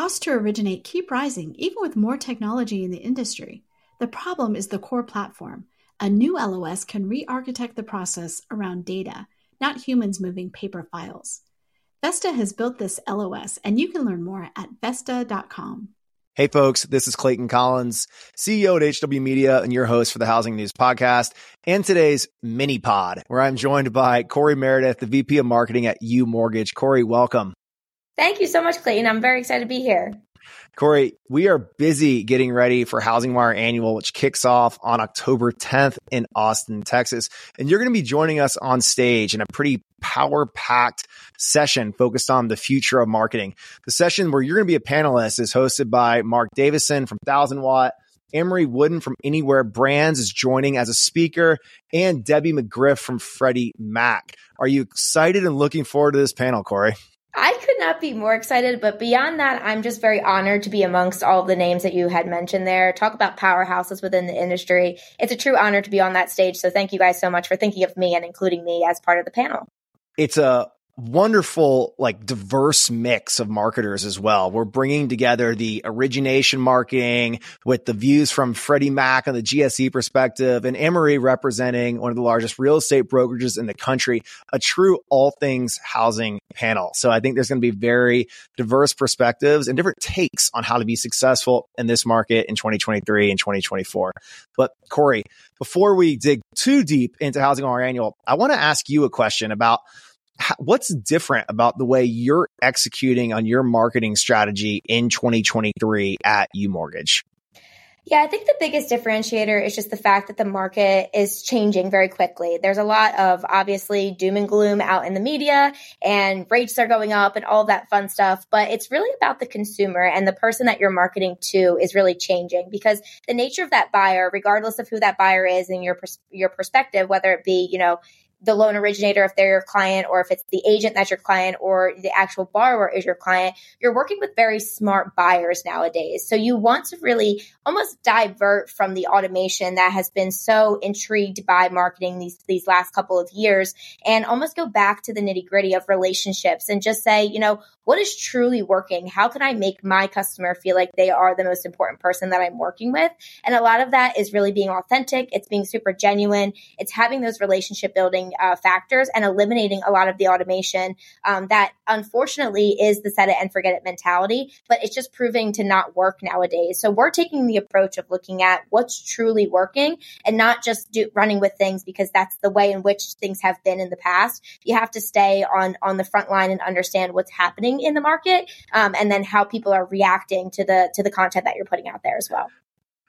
Costs to originate keep rising even with more technology in the industry. The problem is the core platform. A new LOS can re architect the process around data, not humans moving paper files. Vesta has built this LOS, and you can learn more at Vesta.com. Hey, folks, this is Clayton Collins, CEO at HW Media and your host for the Housing News Podcast and today's mini pod, where I'm joined by Corie Meredith, the VP of Marketing at U Mortgage. Corie, welcome. Thank you so much, Clayton. I'm very excited to be here. Corie, we are busy getting ready for HousingWire Annual, which kicks off on October 10th in Austin, Texas. And you're going to be joining us on stage in a pretty power packed session focused on the future of marketing. The session where you're going to be a panelist is hosted by Marc Davidson from Thousand Watt. Amory Wooden from Anywhere Brands is joining as a speaker, and Debbie McGriff from Freddie Mac. Are you excited and looking forward to this panel, Corie? I could not be more excited, but beyond that, I'm just very honored to be amongst all the names that you had mentioned there. Talk about powerhouses within the industry. It's a true honor to be on that stage. So thank you guys so much for thinking of me and including me as part of the panel. It's a wonderful, like diverse mix of marketers as well. We're bringing together the origination marketing with the views from Freddie Mac on the GSE perspective and Amory representing one of the largest real estate brokerages in the country, a true all things housing panel. So I think there's going to be very diverse perspectives and different takes on how to be successful in this market in 2023 and 2024. But Corie, before we dig too deep into HousingWire Annual, I want to ask you a question about what's different about the way you're executing on your marketing strategy in 2023 at UMortgage? Yeah, I think the biggest differentiator is just the fact that the market is changing very quickly. There's a lot of obviously doom and gloom out in the media and rates are going up and all that fun stuff, but it's really about the consumer and the person that you're marketing to is really changing because the nature of that buyer, regardless of who that buyer is and your your perspective, whether it be, you know, the loan originator if they're your client or if it's the agent that's your client or the actual borrower is your client you're working with very smart buyers nowadays. So you want to really almost divert from the automation that has been so intrigued by marketing these these last couple of years and almost go back to the nitty gritty of relationships and just say you know what is truly working? How can i make my customer feel like they are the most important person that i'm working with? And a lot of that is really being authentic. It's being super genuine. It's having those relationship building uh, factors and eliminating a lot of the automation um, that unfortunately is the set it and forget it mentality, but it's just proving to not work nowadays. So we're taking the approach of looking at what's truly working and not just do, running with things because that's the way in which things have been in the past. You have to stay on on the front line and understand what's happening in the market, um, and then how people are reacting to the to the content that you're putting out there as well.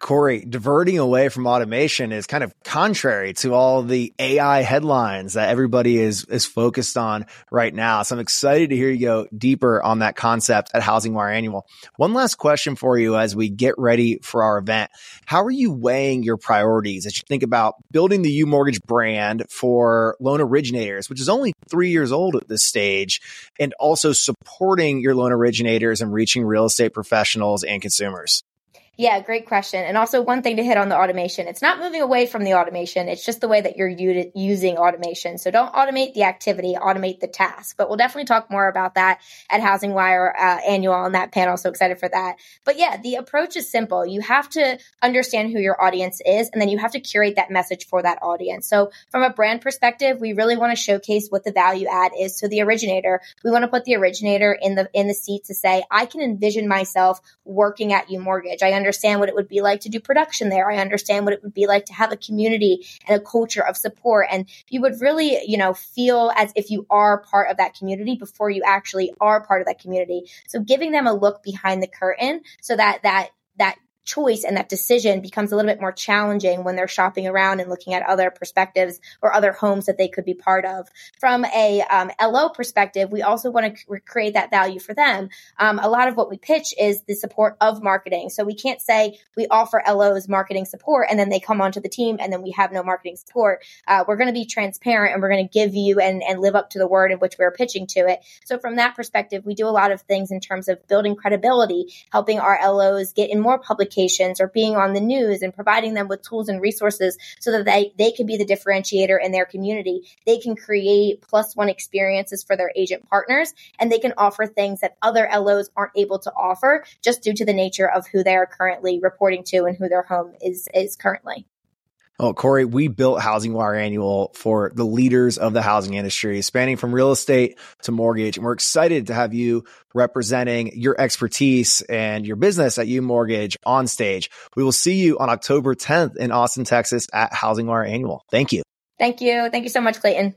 Corie, diverting away from automation is kind of contrary to all the AI headlines that everybody is is focused on right now. So I'm excited to hear you go deeper on that concept at HousingWire Annual. One last question for you as we get ready for our event. How are you weighing your priorities as you think about building the UMortgage brand for loan originators, which is only three years old at this stage, and also supporting your loan originators and reaching real estate professionals and consumers? Yeah, great question. And also, one thing to hit on the automation it's not moving away from the automation, it's just the way that you're u- using automation. So don't automate the activity, automate the task. But we'll definitely talk more about that at HousingWire uh, annual on that panel. So excited for that. But yeah, the approach is simple. You have to understand who your audience is, and then you have to curate that message for that audience. So, from a brand perspective, we really want to showcase what the value add is to the originator. We want to put the originator in the in the seat to say, I can envision myself working at UMortgage. I understand understand what it would be like to do production there. I understand what it would be like to have a community and a culture of support. And you would really, you know, feel as if you are part of that community before you actually are part of that community. So giving them a look behind the curtain so that that that choice and that decision becomes a little bit more challenging when they're shopping around and looking at other perspectives or other homes that they could be part of. From a um, LO perspective, we also want to create that value for them. Um, a lot of what we pitch is the support of marketing. So we can't say we offer LOs marketing support and then they come onto the team and then we have no marketing support. Uh, we're going to be transparent and we're going to give you and, and live up to the word in which we're pitching to it. So from that perspective, we do a lot of things in terms of building credibility, helping our LOs get in more public or being on the news and providing them with tools and resources so that they, they can be the differentiator in their community. They can create plus one experiences for their agent partners and they can offer things that other LOs aren't able to offer just due to the nature of who they are currently reporting to and who their home is, is currently. Oh, Corie, we built HousingWire Annual for the leaders of the housing industry, spanning from real estate to mortgage. And we're excited to have you representing your expertise and your business at UMortgage on stage. We will see you on October 10th in Austin, Texas at HousingWire Annual. Thank you. Thank you. Thank you so much, Clayton.